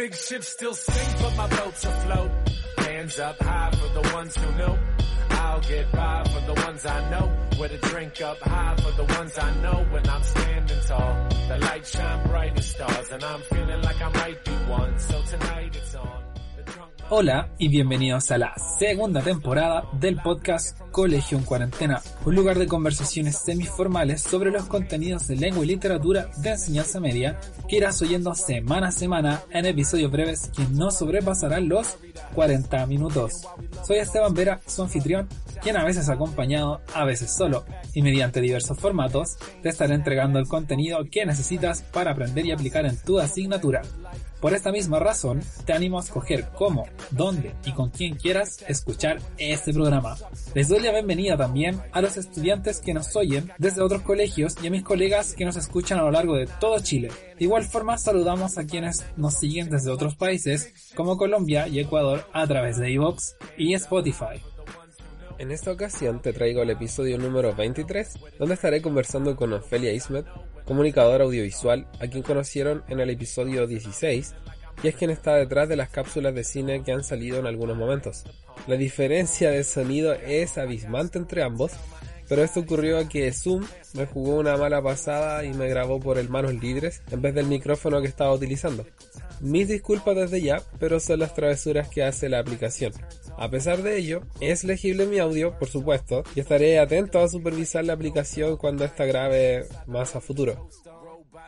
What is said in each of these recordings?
big ships still sink, but my boat's afloat. Hands up high for the ones who know. I'll get by for the ones I know. With a drink up high for the ones I know. When I'm standing tall, the lights shine bright as stars, and I'm feeling like I might be one. So tonight it's on. Hola y bienvenidos a la segunda temporada del podcast Colegio en Cuarentena, un lugar de conversaciones semiformales sobre los contenidos de lengua y literatura de enseñanza media que irás oyendo semana a semana en episodios breves que no sobrepasarán los 40 minutos. Soy Esteban Vera, su anfitrión, quien a veces acompañado, a veces solo, y mediante diversos formatos, te estaré entregando el contenido que necesitas para aprender y aplicar en tu asignatura. Por esta misma razón, te animo a escoger cómo, dónde y con quién quieras escuchar este programa. Les doy la bienvenida también a los estudiantes que nos oyen desde otros colegios y a mis colegas que nos escuchan a lo largo de todo Chile. De igual forma, saludamos a quienes nos siguen desde otros países como Colombia y Ecuador a través de iVoox y Spotify. En esta ocasión te traigo el episodio número 23, donde estaré conversando con Ofelia Ismet, comunicadora audiovisual, a quien conocieron en el episodio 16, y es quien está detrás de las cápsulas de cine que han salido en algunos momentos. La diferencia de sonido es abismante entre ambos, pero esto ocurrió a que Zoom me jugó una mala pasada y me grabó por el manos libres en vez del micrófono que estaba utilizando. Mis disculpas desde ya, pero son las travesuras que hace la aplicación. A pesar de ello, es legible mi audio, por supuesto, y estaré atento a supervisar la aplicación cuando esta grabe más a futuro.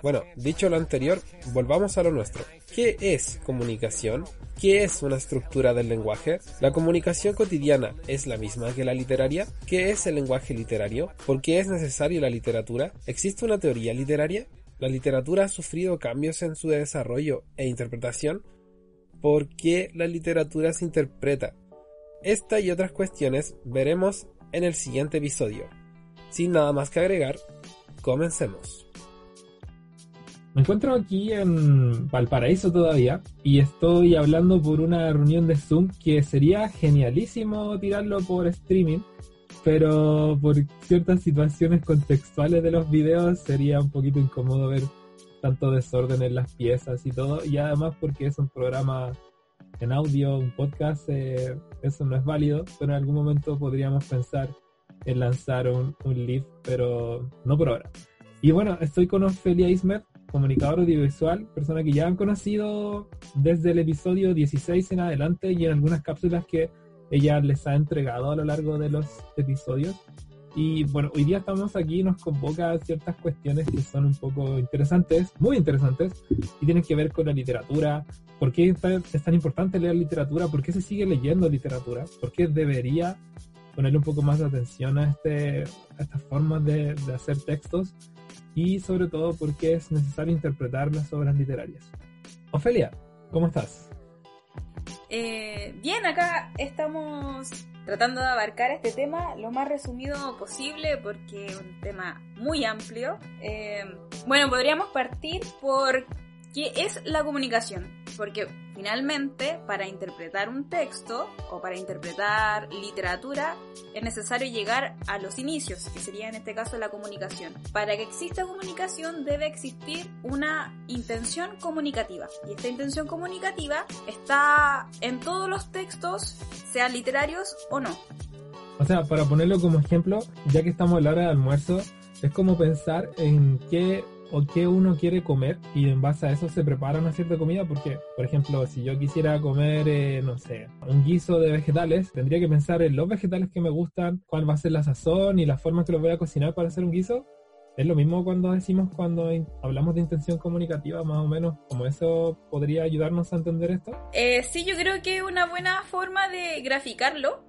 Bueno, dicho lo anterior, volvamos a lo nuestro. ¿Qué es comunicación? ¿Qué es una estructura del lenguaje? ¿La comunicación cotidiana es la misma que la literaria? ¿Qué es el lenguaje literario? ¿Por qué es necesario la literatura? ¿Existe una teoría literaria? ¿La literatura ha sufrido cambios en su desarrollo e interpretación? ¿Por qué la literatura se interpreta? Esta y otras cuestiones veremos en el siguiente episodio. Sin nada más que agregar, comencemos. Me encuentro aquí en Valparaíso todavía y estoy hablando por una reunión de Zoom que sería genialísimo tirarlo por streaming, pero por ciertas situaciones contextuales de los videos sería un poquito incómodo ver tanto desorden en las piezas y todo, y además porque es un programa en audio, un podcast, eh, eso no es válido, pero en algún momento podríamos pensar en lanzar un, un pero no por ahora. Y bueno, estoy con Ofelia Ismet, comunicadora audiovisual, persona que ya han conocido desde el episodio 16 en adelante y en algunas cápsulas que ella les ha entregado a lo largo de los episodios. Y bueno, hoy día estamos aquí y nos convoca ciertas cuestiones que son un poco interesantes, muy interesantes, y tienen que ver con la literatura. ¿Por qué es tan importante leer literatura? ¿Por qué se sigue leyendo literatura? ¿Por qué debería ponerle un poco más de atención a, este, a estas formas de, de hacer textos? Y sobre todo, ¿por qué es necesario interpretar las obras literarias? Ofelia, ¿cómo estás? Eh, bien, acá estamos tratando de abarcar este tema lo más resumido posible porque es un tema muy amplio. Eh, bueno, podríamos partir por qué es la comunicación, porque finalmente para interpretar un texto o para interpretar literatura es necesario llegar a los inicios, que sería en este caso la comunicación. Para que exista comunicación debe existir una intención comunicativa y esta intención comunicativa está en todos los textos, sean literarios o no. O sea, para ponerlo como ejemplo, ya que estamos en la hora de almuerzo, es como pensar en qué o qué uno quiere comer y en base a eso se prepara una cierta comida porque, por ejemplo, si yo quisiera comer, eh, no sé, un guiso de vegetales, tendría que pensar en los vegetales que me gustan, cuál va a ser la sazón y la forma que los voy a cocinar para hacer un guiso. Es lo mismo cuando decimos, cuando hablamos de intención comunicativa, más o menos, como eso podría ayudarnos a entender esto. Eh, sí, yo creo que una buena forma de graficarlo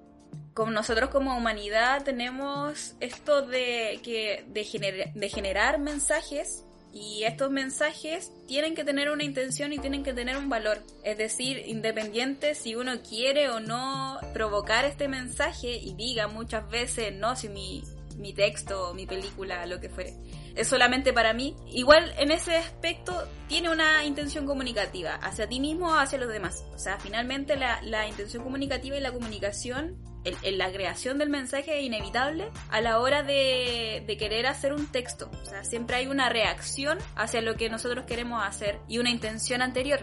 como nosotros como humanidad tenemos esto de que de, gener, de generar mensajes y estos mensajes tienen que tener una intención y tienen que tener un valor. Es decir, independiente si uno quiere o no provocar este mensaje y diga muchas veces, no, si mi, mi texto, mi película, lo que fuere, es solamente para mí, igual en ese aspecto tiene una intención comunicativa hacia ti mismo o hacia los demás. O sea, finalmente la, la intención comunicativa y la comunicación en la creación del mensaje es inevitable a la hora de, de, querer hacer un texto. O sea, siempre hay una reacción hacia lo que nosotros queremos hacer y una intención anterior.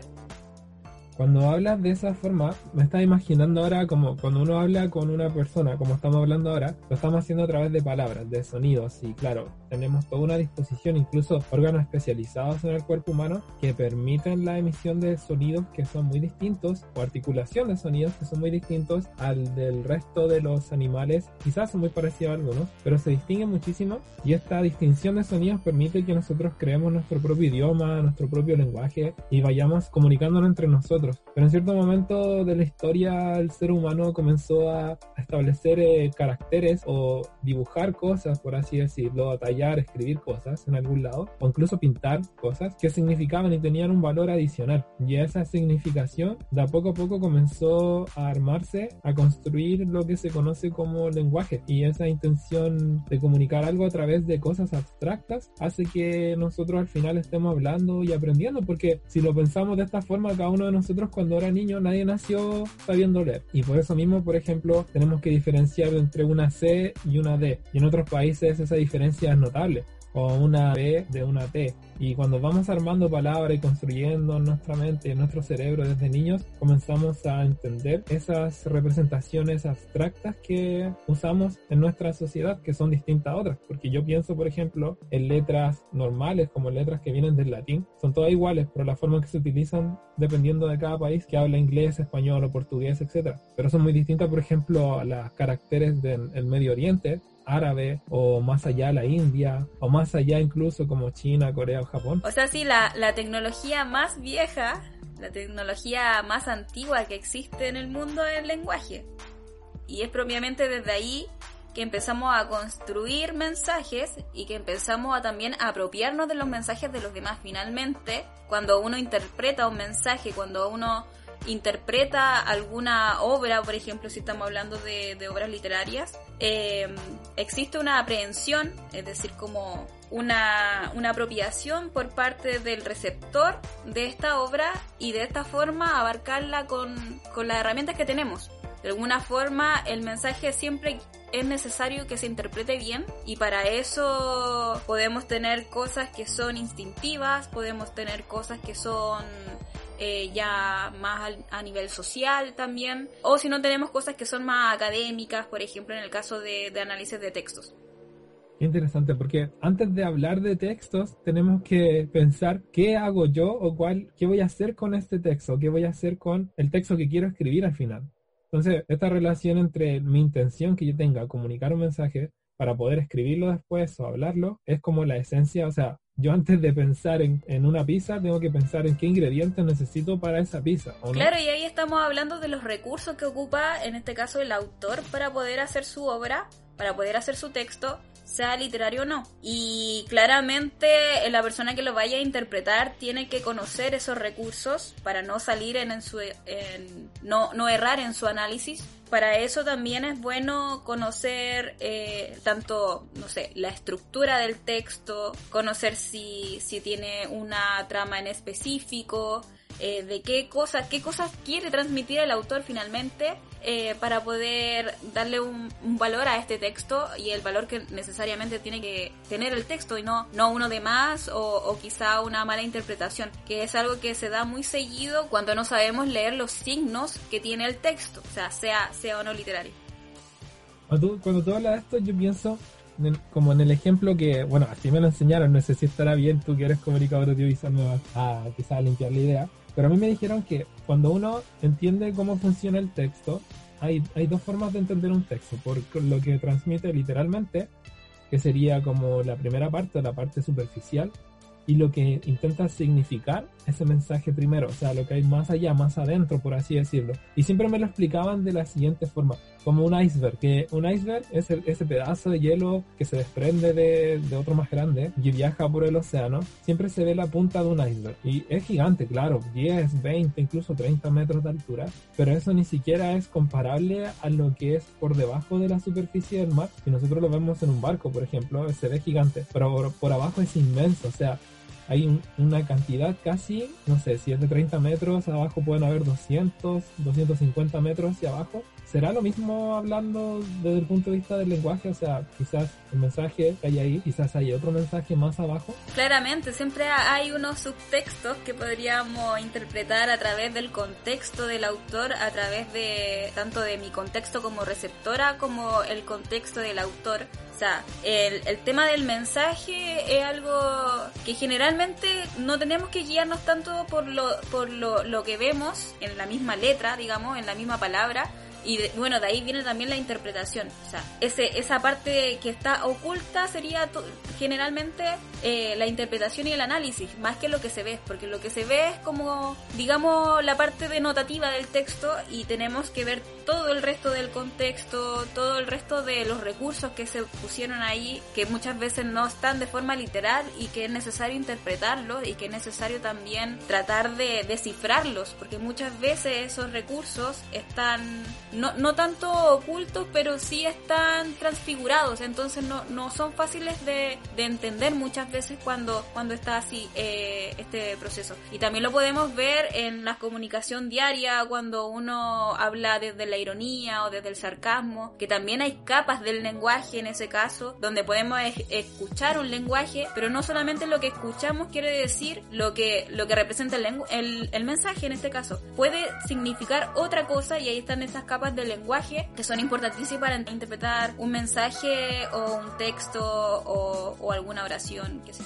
Cuando hablas de esa forma, me estás imaginando ahora como cuando uno habla con una persona, como estamos hablando ahora, lo estamos haciendo a través de palabras, de sonidos, y claro, tenemos toda una disposición, incluso órganos especializados en el cuerpo humano, que permiten la emisión de sonidos que son muy distintos, o articulación de sonidos que son muy distintos al del resto de los animales, quizás son muy parecidos a algunos, pero se distinguen muchísimo, y esta distinción de sonidos permite que nosotros creemos nuestro propio idioma, nuestro propio lenguaje, y vayamos comunicándonos entre nosotros. Pero en cierto momento de la historia el ser humano comenzó a establecer eh, caracteres o dibujar cosas, por así decirlo, a tallar, escribir cosas en algún lado, o incluso pintar cosas que significaban y tenían un valor adicional. Y esa significación de a poco a poco comenzó a armarse, a construir lo que se conoce como lenguaje. Y esa intención de comunicar algo a través de cosas abstractas hace que nosotros al final estemos hablando y aprendiendo, porque si lo pensamos de esta forma, cada uno de nosotros cuando era niño nadie nació sabiendo leer. Y por eso mismo, por ejemplo, tenemos que diferenciar entre una C y una D. Y en otros países esa diferencia es o una B de una T. Y cuando vamos armando palabras y construyendo en nuestra mente, en nuestro cerebro desde niños, comenzamos a entender esas representaciones abstractas que usamos en nuestra sociedad, que son distintas a otras. Porque yo pienso, por ejemplo, en letras normales, como letras que vienen del latín, son todas iguales, pero la forma en que se utilizan dependiendo de cada país que habla inglés, español o portugués, etc. Pero son muy distintas, por ejemplo, a las caracteres del Medio Oriente, árabe o más allá la India o más allá incluso como China, Corea o Japón. O sea, sí, la, la tecnología más vieja, la tecnología más antigua que existe en el mundo es el lenguaje. Y es propiamente desde ahí que empezamos a construir mensajes y que empezamos a también apropiarnos de los mensajes de los demás. Finalmente, cuando uno interpreta un mensaje, cuando uno interpreta alguna obra, por ejemplo, si estamos hablando de, obras literarias, eh, existe una aprehensión, es decir, como una, una, apropiación por parte del receptor de esta obra y de esta forma abarcarla con, con las herramientas que tenemos. De alguna forma el mensaje siempre es necesario que se interprete bien y para eso podemos tener cosas que son instintivas, podemos tener cosas que son eh, ya más a nivel social también, o si no tenemos cosas que son más académicas, por ejemplo en el caso de, análisis de textos. Interesante, porque antes de hablar de textos tenemos que pensar qué hago yo o cuál, qué voy a hacer con este texto, qué voy a hacer con el texto que quiero escribir al final. Entonces, esta relación entre mi intención que yo tenga, comunicar un mensaje para poder escribirlo después o hablarlo, es como la esencia, o sea, yo antes de pensar en, una pizza tengo que pensar en qué ingredientes necesito para esa pizza. Claro, y ahí estamos hablando de los recursos que ocupa, en este caso, el autor para poder hacer su obra, para poder hacer su texto, sea literario o no. Y claramente la persona que lo vaya a interpretar tiene que conocer esos recursos para no salir en, su... no, no errar en su análisis para eso también es bueno conocer eh, tanto, no sé, la estructura del texto, conocer si, si tiene una trama en específico, eh, de qué cosas, qué cosas quiere transmitir el autor finalmente eh, para poder darle un, valor a este texto y el valor que necesariamente tiene que tener el texto y no, no uno de más o, o quizá una mala interpretación, que es algo que se da muy seguido cuando no sabemos leer los signos que tiene el texto, o sea, sea, sea o no literario. Cuando tú, hablas de esto, yo pienso como en el ejemplo que, bueno, así me lo enseñaron, no sé si estará bien, tú que eres comunicador audiovisual me vas a quizás limpiar la idea, pero a mí me dijeron que cuando uno entiende cómo funciona el texto, hay, hay dos formas de entender un texto. Por lo que transmite literalmente, que sería como la primera parte, la parte superficial, y lo que intenta significar ese mensaje primero, o sea, lo que hay más allá, más adentro, por así decirlo. Y siempre me lo explicaban de la siguiente forma, como un iceberg, que un iceberg es ese pedazo de hielo que se desprende de, de, otro más grande y viaja por el océano, siempre se ve la punta de un iceberg. Y es gigante, claro, 10, 20, incluso 30 metros de altura, pero eso ni siquiera es comparable a lo que es por debajo de la superficie del mar. Si nosotros lo vemos en un barco, por ejemplo, se ve gigante, pero por, por abajo es inmenso, o sea, hay un- una cantidad casi, no sé, si es de 30 metros, abajo pueden haber 200, 250 metros hacia abajo. ¿Será lo mismo hablando desde el punto de vista del lenguaje? O sea, quizás el mensaje que hay ahí, quizás hay otro mensaje más abajo. Claramente, siempre ha- hay unos subtextos que podríamos interpretar a través del contexto del autor, a través de tanto de mi contexto como receptora como el contexto del autor. Sea, el, el tema del mensaje es algo que generalmente no tenemos que guiarnos tanto por lo, por lo, lo que vemos en la misma letra, digamos, en la misma palabra, y de- bueno, de ahí viene también la interpretación. O sea, ese, esa parte que está oculta sería to- generalmente eh, la interpretación y el análisis, más que lo que se ve, porque lo que se ve es como, digamos, la parte denotativa del texto y tenemos que ver todo el resto del contexto, todo el resto de los recursos que se pusieron ahí, que muchas veces no están de forma literal y que es necesario interpretarlos y que es necesario también tratar de descifrarlos, porque muchas veces esos recursos están no, no tanto ocultos, pero sí están transfigurados, entonces no, no son fáciles de, de entender muchas veces cuando, cuando está así eh, este proceso. Y también lo podemos ver en la comunicación diaria, cuando uno habla desde la ironía o desde el sarcasmo, que también hay capas del lenguaje en ese caso, donde podemos es- escuchar un lenguaje, pero no solamente lo que escuchamos quiere decir lo que, lo que representa el, el, el mensaje en este caso. Puede significar otra cosa y ahí están esas capas del lenguaje que son importantísimas para interpretar un mensaje o un texto o, o alguna oración, que sé.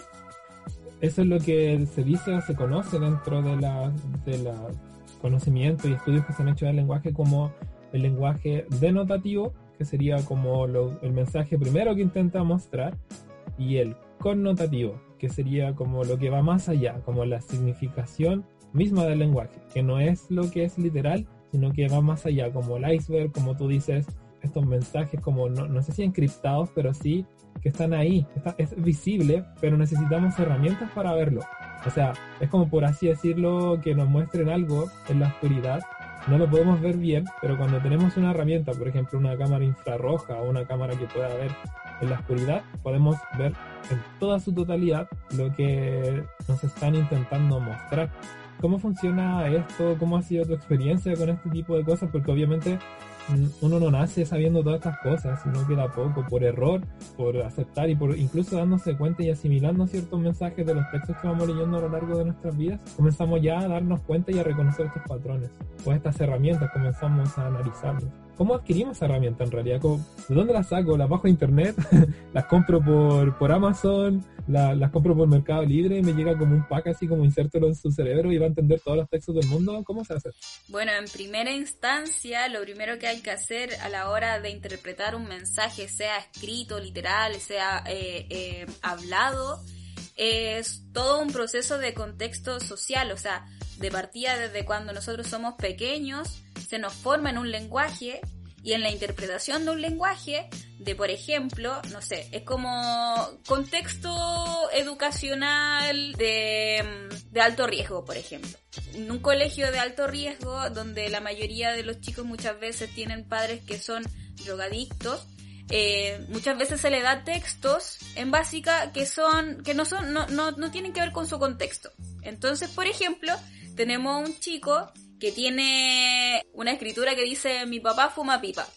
Eso es lo que se dice se conoce dentro de la, de la conocimiento y estudios que se han hecho del lenguaje como el lenguaje denotativo, que sería como lo- el mensaje primero que intenta mostrar, y el connotativo, que sería como lo que va más allá, como la significación misma del lenguaje, que no es lo que es literal, sino que va más allá, como el iceberg, como tú dices, estos mensajes como, no, no sé si encriptados, pero sí que están ahí, es visible, pero necesitamos herramientas para verlo. O sea, es como por así decirlo, que nos muestren algo en la oscuridad. No lo podemos ver bien, pero cuando tenemos una herramienta, por ejemplo una cámara infrarroja o una cámara que pueda ver en la oscuridad, podemos ver en toda su totalidad lo que nos están intentando mostrar. ¿Cómo funciona esto? ¿Cómo ha sido tu experiencia con este tipo de cosas? Porque obviamente mm, uno no nace sabiendo todas estas cosas, sino que da poco, por error, por aceptar y por incluso dándose cuenta y asimilando ciertos mensajes de los textos que vamos leyendo a lo largo de nuestras vidas, comenzamos ya a darnos cuenta y a reconocer estos patrones o estas herramientas, comenzamos a analizarlos. ¿Cómo adquirimos esa herramienta en realidad? ¿Cómo- ¿De dónde las saco? ¿Las bajo a internet? ¿Las compro por, por Amazon? ¿La- ¿Las compro por Mercado Libre? ¿Me llega como un pack así como insértelo en su cerebro y va a entender todos los textos del mundo? ¿Cómo se hace? Bueno, en primera instancia, lo primero que hay que hacer a la hora de interpretar un mensaje, sea escrito, literal, sea eh, eh, hablado, es todo un proceso de contexto social, o sea, de partida desde cuando nosotros somos pequeños, se nos forma en un lenguaje y en la interpretación de un lenguaje, de por ejemplo, no sé, es como contexto educacional de, de alto riesgo, por ejemplo. En un colegio de alto riesgo, donde la mayoría de los chicos muchas veces tienen padres que son drogadictos, eh, muchas veces se le da textos en básica que son, que no son, no, no, no tienen que ver con su contexto. Entonces, por ejemplo, tenemos un chico que tiene una escritura que dice mi papá fuma pipa.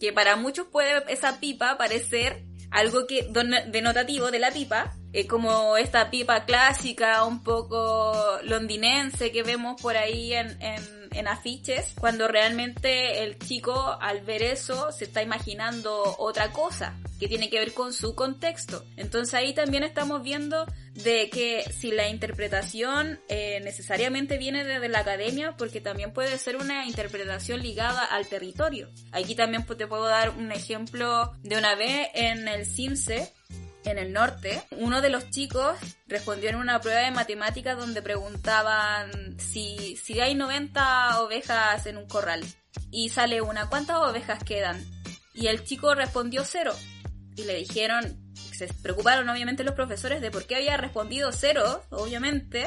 Que para muchos puede esa pipa parecer algo que denotativo de la pipa, eh, como esta pipa clásica, un poco londinense que vemos por ahí en, en- afiches, cuando realmente el chico al ver eso se está imaginando otra cosa que tiene que ver con su contexto. Entonces ahí también estamos viendo de que si la interpretación eh, necesariamente viene desde la academia, porque también puede ser una interpretación ligada al territorio. Aquí también te puedo dar un ejemplo de una vez en el CIMSE, en el norte, uno de los chicos respondió en una prueba de matemáticas donde preguntaban si, si hay 90 ovejas en un corral y sale una, ¿cuántas ovejas quedan? Y el chico respondió cero. Y le dijeron, se preocuparon obviamente los profesores de por qué había respondido cero, obviamente,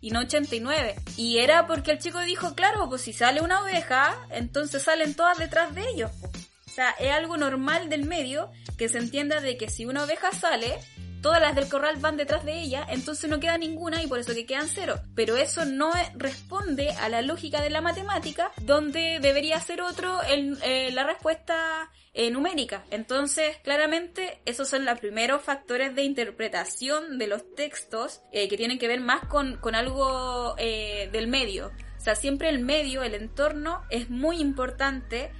y no 89. Y era porque el chico dijo, claro, pues si sale una oveja, entonces salen todas detrás de ellos. po". Sea, es algo normal del medio que se entienda de que si una oveja sale, todas las del corral van detrás de ella, entonces no queda ninguna y por eso que quedan cero. Pero eso no responde a la lógica de la matemática, donde debería ser otro el, eh, la respuesta eh, numérica. Entonces, claramente, esos son los primeros factores de interpretación de los textos eh, que tienen que ver más con, con algo del medio. O sea, siempre el medio, el entorno, es muy importante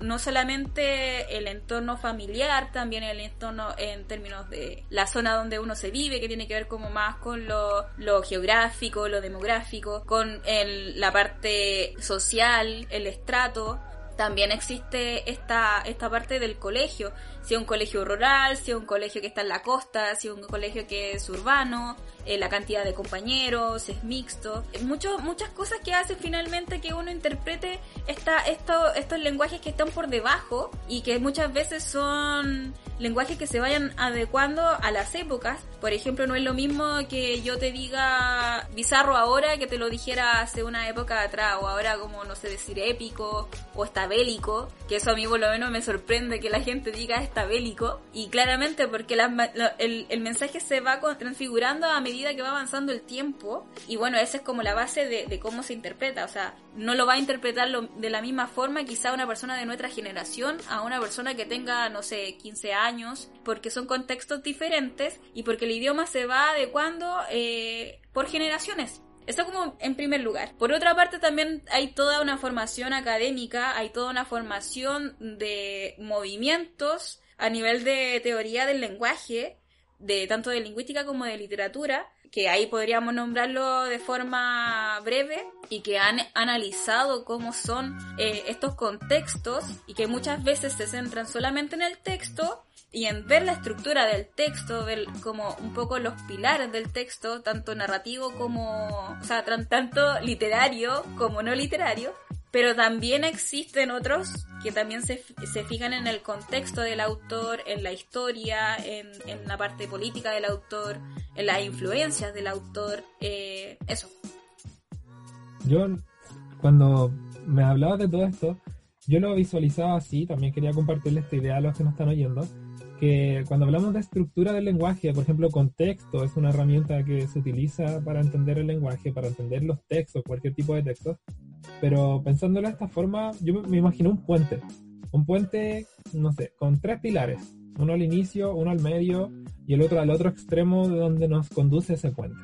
no solamente el entorno familiar, también el entorno en términos de la zona donde uno se vive, que tiene que ver como más con lo, lo geográfico, lo demográfico, con el, la parte social, el estrato, también existe esta, esta parte del colegio, si es un colegio rural, si es un colegio que está en la costa, si es un colegio que es urbano, eh, la cantidad de compañeros, es mixto, mucho, muchas cosas que hacen finalmente que uno interprete esta, esto, estos lenguajes que están por debajo y que muchas veces son lenguajes que se vayan adecuando a las épocas. Por ejemplo, no es lo mismo que yo te diga bizarro ahora que te lo dijera hace una época atrás, o ahora como, no sé, decir épico, o está bélico, que eso a mí por lo menos me sorprende que la gente diga está bélico, y claramente porque el, el, mensaje se va transfigurando a medida que va avanzando el tiempo, y bueno, esa es como la base de, de cómo se interpreta, o sea, no lo va a interpretar de la misma forma quizá una persona de nuestra generación a una persona que tenga, no sé, 15 años, porque son contextos diferentes y porque el idioma se va adecuando eh, por generaciones. Eso como en primer lugar. Por otra parte también hay toda una formación académica, hay toda una formación de movimientos a nivel de teoría del lenguaje, de tanto de lingüística como de literatura, que ahí podríamos nombrarlo de forma breve y que han analizado cómo son eh, estos contextos y que muchas veces se centran solamente en el texto y en ver la estructura del texto, ver como un poco los pilares del texto, tanto narrativo como, o sea, tanto literario como no literario, pero también existen otros que también se, se fijan en el contexto del autor, en la historia, en, en la parte política del autor, en las influencias del autor, eh, eso. Yo, cuando me hablabas de todo esto, yo lo visualizaba así, también quería compartirle esta idea a los que nos están oyendo, que cuando hablamos de estructura del lenguaje, por ejemplo, contexto es una herramienta que se utiliza para entender el lenguaje, para entender los textos, cualquier tipo de texto, pero pensándolo de esta forma, yo me imagino un puente, un puente, no sé, con tres pilares, uno al inicio, uno al medio y el otro al otro extremo de donde nos conduce ese puente.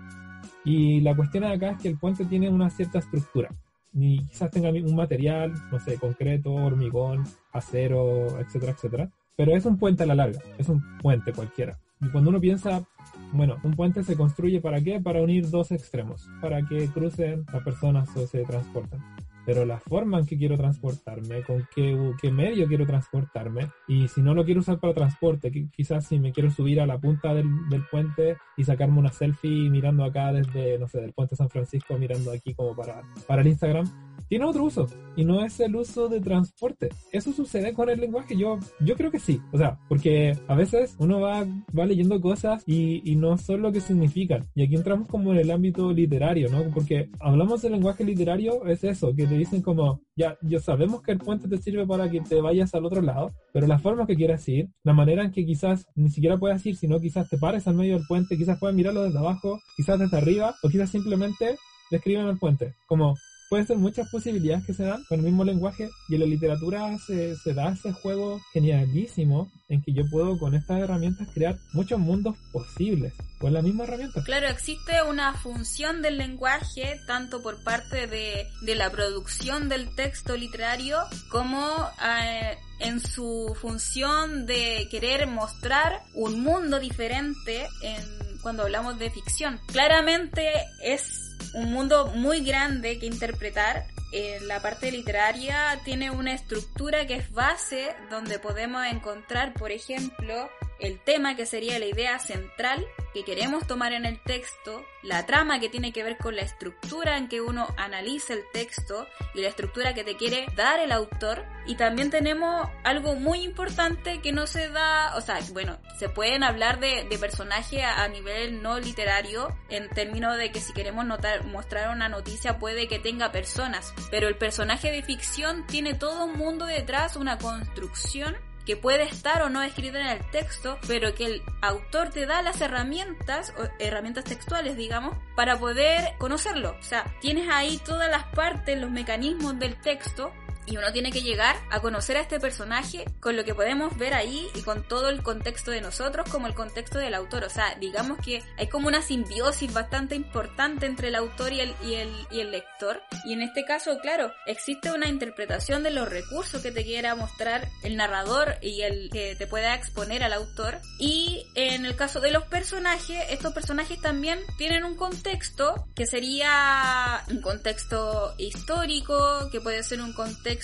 Y la cuestión acá es que el puente tiene una cierta estructura. Y quizás tenga un material, no sé, concreto, hormigón, acero, etcétera, etcétera pero es un puente a la larga, es un puente cualquiera. Y cuando uno piensa, bueno, un puente se construye para qué? Para unir dos extremos, para que crucen las personas o se transporten. Pero la forma en que quiero transportarme, con qué, qué medio quiero transportarme, y si no lo quiero usar para transporte, quizás si me quiero subir a la punta del, del puente y sacarme una selfie mirando acá desde, no sé, del puente San Francisco, mirando aquí como para, para el Instagram, tiene otro uso y no es el uso de transporte. ¿Eso sucede con el lenguaje? Yo, yo creo que sí. O sea, porque a veces uno va, va leyendo cosas y, y no son lo que significan. Y aquí entramos como en el ámbito literario, ¿no? Porque hablamos del lenguaje literario, es eso, que te dicen como, ya, ya sabemos que el puente te sirve para que te vayas al otro lado, pero la forma que quieras ir, la manera en que quizás ni siquiera puedas ir, sino quizás te pares al medio del puente, quizás puedas mirarlo desde abajo, quizás desde arriba, o quizás simplemente describen el puente. Como, pueden ser muchas posibilidades que se dan con el mismo lenguaje y en la literatura se, se, da ese juego genialísimo en que yo puedo con estas herramientas crear muchos mundos posibles con la misma herramienta. Claro, existe una función del lenguaje tanto por parte de, de la producción del texto literario como eh, en su función de querer mostrar un mundo diferente en, cuando hablamos de ficción. Claramente es un mundo muy grande que interpretar. Eh, la parte literaria tiene una estructura que es base donde podemos encontrar, por ejemplo, el tema que sería la idea central que queremos tomar en el texto, la trama que tiene que ver con la estructura en que uno analiza el texto y la estructura que te quiere dar el autor. Y también tenemos algo muy importante que no se da, o sea, bueno, se pueden hablar de, de personaje a, nivel no literario en términos de que si queremos mostrar una noticia puede que tenga personas, pero el personaje de ficción tiene todo un mundo detrás, una construcción que puede estar o no escrito en el texto, pero que el autor te da las herramientas, o herramientas textuales, digamos, para poder conocerlo. O sea, tienes ahí todas las partes, los mecanismos del texto y uno tiene que llegar a conocer a este personaje con lo que podemos ver ahí y con todo el contexto de nosotros como el contexto del autor. O sea, digamos que hay como una simbiosis bastante importante entre el autor y el, y el, y el lector. Y en este caso, claro, existe una interpretación de los recursos que te quiera mostrar el narrador y el que te pueda exponer al autor. Y en el caso de los personajes, estos personajes también tienen un contexto que sería un contexto histórico, que puede ser un contexto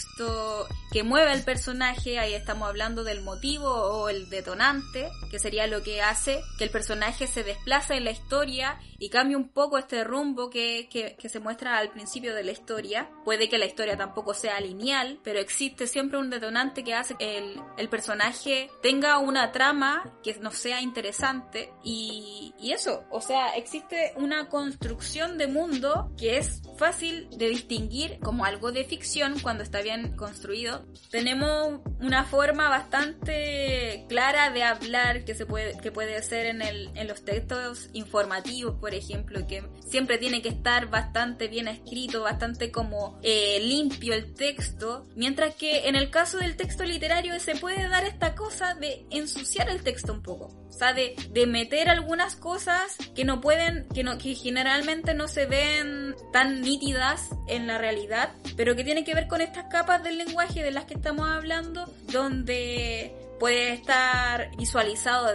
que mueve al personaje, ahí estamos hablando del motivo o el detonante, que sería lo que hace que el personaje se desplace en la historia y cambie un poco este rumbo que, que, se muestra al principio de la historia. Puede que la historia tampoco sea lineal, pero existe siempre un detonante que hace que el, el personaje tenga una trama que no sea interesante y, y eso, o sea, existe una construcción de mundo que es fácil de distinguir como algo de ficción cuando está bien construido. Tenemos una forma bastante clara de hablar que se puede, que puede ser en, el, en los textos informativos, por ejemplo, que siempre tiene que estar bastante bien escrito, bastante como eh, limpio el texto, mientras que en el caso del texto literario se puede dar esta cosa de ensuciar el texto un poco, o sea, de, de meter algunas cosas que no pueden, que, no, que generalmente no se ven tan nítidas en la realidad, pero que tiene que ver con estas capas del lenguaje de las que estamos hablando, donde puede estar visualizado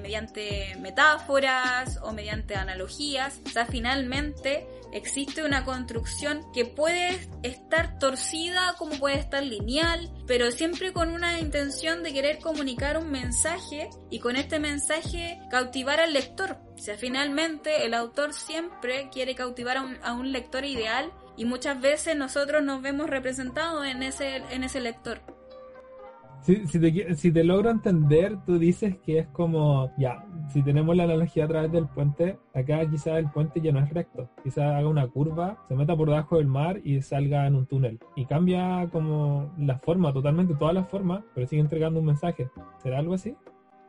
mediante metáforas o mediante analogías. O sea, finalmente existe una construcción que puede estar torcida como puede estar lineal, pero siempre con una intención de querer comunicar un mensaje y con este mensaje cautivar al lector. O sea, finalmente el autor siempre quiere cautivar a un, a un lector ideal y muchas veces nosotros nos vemos representados en ese, en ese lector. Si, si, te, si te logro entender, tú dices que es como, ya, si tenemos la analogía a través del puente, acá quizá el puente ya no es recto, quizá haga una curva, se meta por debajo del mar y salga en un túnel. Y cambia como la forma, totalmente toda la forma, pero sigue entregando un mensaje. ¿Será algo así?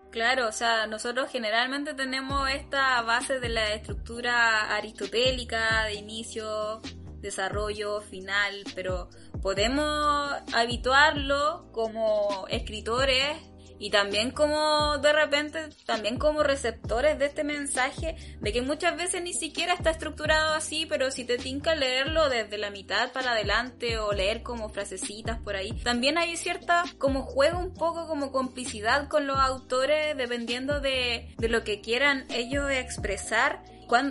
Claro, o sea, nosotros generalmente tenemos esta base de la estructura aristotélica, de inicio, desarrollo, final, pero podemos habituarlo como escritores y también como de repente, también como receptores de este mensaje, de que muchas veces ni siquiera está estructurado así, pero si te tinca leerlo desde la mitad para adelante o leer como frasecitas por ahí, también hay cierta como juego un poco como complicidad con los autores dependiendo de, de lo que quieran ellos expresar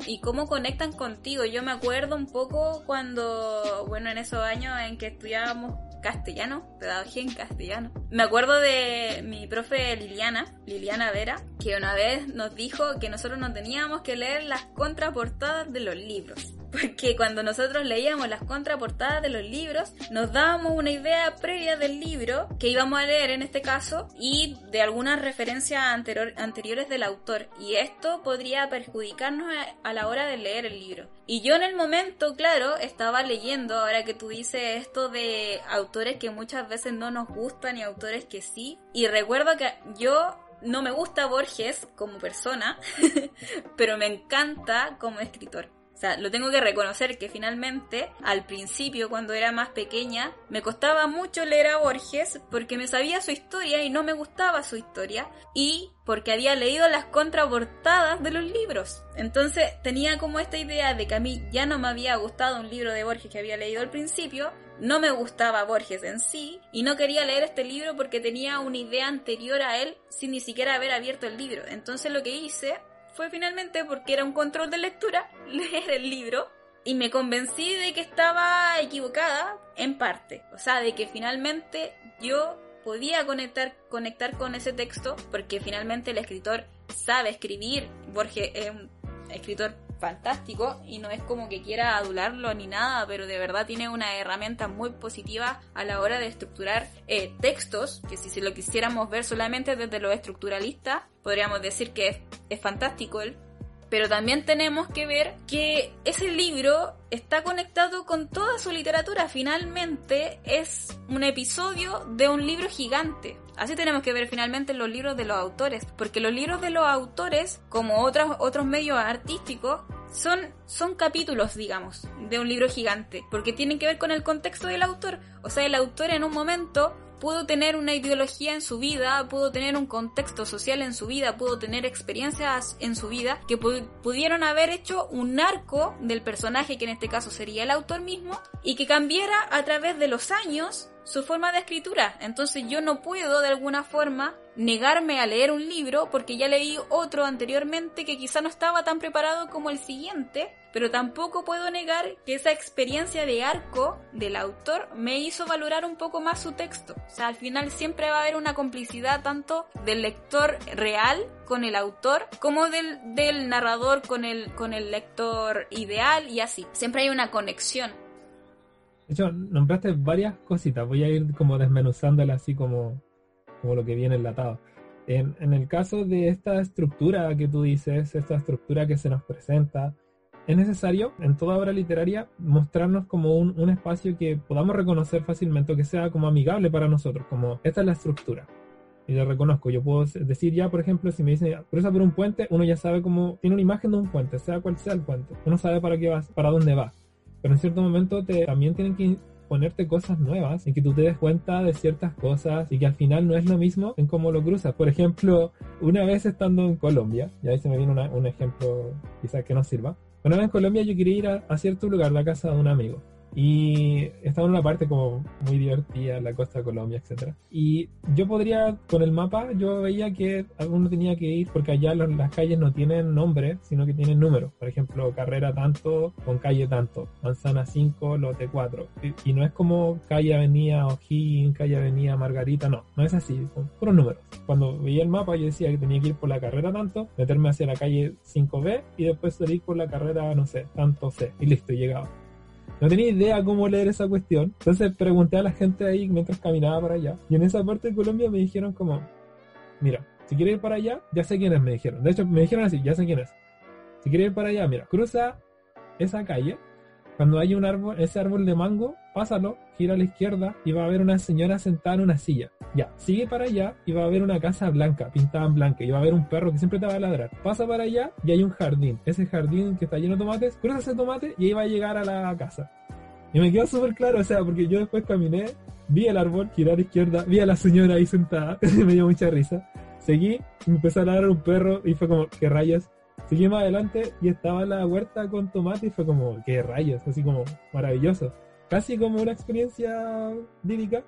y cómo conectan contigo. Yo me acuerdo un poco cuando, bueno, en esos años en que estudiábamos castellano, pedagogía en castellano. Me acuerdo de mi profe Liliana, Liliana Vera, que una vez nos dijo que nosotros no teníamos que leer las contraportadas de los libros porque cuando nosotros leíamos las contraportadas de los libros, nos dábamos una idea previa del libro que íbamos a leer en este caso y de algunas referencias anteriores del autor. Y esto podría perjudicarnos a, la hora de leer el libro. Y yo en el momento, claro, estaba leyendo, ahora que tú dices esto de autores que muchas veces no nos gustan y autores que sí. Y recuerdo que yo no me gusta Borges como persona, pero me encanta como escritor sea, lo tengo que reconocer que finalmente, al principio, cuando era más pequeña, me costaba mucho leer a Borges porque me sabía su historia y no me gustaba su historia y porque había leído las contraportadas de los libros. Entonces tenía como esta idea de que a mí ya no me había gustado un libro de Borges que había leído al principio, no me gustaba Borges en sí y no quería leer este libro porque tenía una idea anterior a él sin ni siquiera haber abierto el libro. Entonces lo que hice fue finalmente porque era un control de lectura, leer el libro y me convencí de que estaba equivocada en parte. O sea, de que finalmente yo podía conectar, conectar con ese texto porque finalmente el escritor sabe escribir. Borges es un escritor fantástico y no es como que quiera adularlo ni nada, pero de verdad tiene una herramienta muy positiva a la hora de estructurar eh, textos, que si se lo quisiéramos ver solamente desde lo estructuralista, podríamos decir que es, fantástico él, pero también tenemos que ver que ese libro está conectado con toda su literatura. Finalmente es un episodio de un libro gigante. Así tenemos que ver finalmente los libros de los autores, porque los libros de los autores, como otros, otros medios artísticos, son, son capítulos, digamos, de un libro gigante, porque tienen que ver con el contexto del autor. O sea, el autor en un momento pudo tener una ideología en su vida, pudo tener un contexto social en su vida, pudo tener experiencias en su vida que pudieron haber hecho un arco del personaje, que en este caso sería el autor mismo, y que cambiara a través de los años su forma de escritura. Entonces yo no puedo de alguna forma negarme a leer un libro porque ya leí otro anteriormente que quizá no estaba tan preparado como el siguiente, pero tampoco puedo negar que esa experiencia de arco del autor me hizo valorar un poco más su texto. O sea, al final siempre va a haber una complicidad tanto del lector real con el autor como del, del narrador con el, con el lector ideal y así. Siempre hay una conexión. De hecho, nombraste varias cositas, voy a ir como desmenuzándolas así como, como lo que viene enlatado. En, en el caso de esta estructura que tú dices, esta estructura que se nos presenta, es necesario en toda obra literaria mostrarnos como un, espacio que podamos reconocer fácilmente, que sea como amigable para nosotros, como esta es la estructura. Y lo reconozco, yo puedo decir ya, por ejemplo, si me dicen cruza por un puente, uno ya sabe cómo, tiene una imagen de un puente, sea cual sea el puente, uno sabe para qué va, para dónde va pero en cierto momento también tienen que ponerte cosas nuevas y que tú te des cuenta de ciertas cosas y que al final no es lo mismo en cómo lo cruzas. Por ejemplo, una vez estando en Colombia, y ahí se me viene un ejemplo quizás que no sirva, una vez en Colombia yo quería ir a, a cierto lugar, la casa de un amigo. Y estaba en una parte como muy divertida, la costa de Colombia, etcétera. Y yo podría, con el mapa, yo veía que uno tenía que ir, porque allá las calles no tienen nombre, sino que tienen números. Por ejemplo, carrera tanto con calle tanto, manzana 5, lote 4. Y, no es como calle avenida O'Higgins, calle avenida Margarita, no, no es así, son puros números. Cuando veía el mapa yo decía que tenía que ir por la carrera tanto, meterme hacia la calle 5B y después salir por la carrera, no sé, tanto C. Y listo, llegaba. No tenía idea cómo leer esa cuestión. Entonces pregunté a la gente ahí mientras caminaba para allá. Y en esa parte de Colombia me dijeron como, mira, si quieres ir para allá, ya sé quién es, me dijeron. De hecho, me dijeron así, ya sé quién es. Si quieres ir para allá, mira, cruza esa calle cuando hay un árbol, ese árbol de mango, pásalo, gira a la izquierda y va a haber una señora sentada en una silla. Ya, sigue para allá y va a haber una casa blanca, pintada en blanca, y va a haber un perro que siempre te va a ladrar. Pasa para allá y hay un jardín. Ese jardín que está lleno de tomates, cruza ese tomate y ahí va a llegar a la casa. Y me quedó súper claro, o sea, porque yo después caminé, vi el árbol, girar a la izquierda, vi a la señora ahí sentada, me dio mucha risa. Seguí, me empezó a ladrar un perro y fue como, ¿qué rayas? Seguí más adelante y estaba la huerta con tomate y fue como, qué rayos, así como maravilloso. Casi como una experiencia lírica.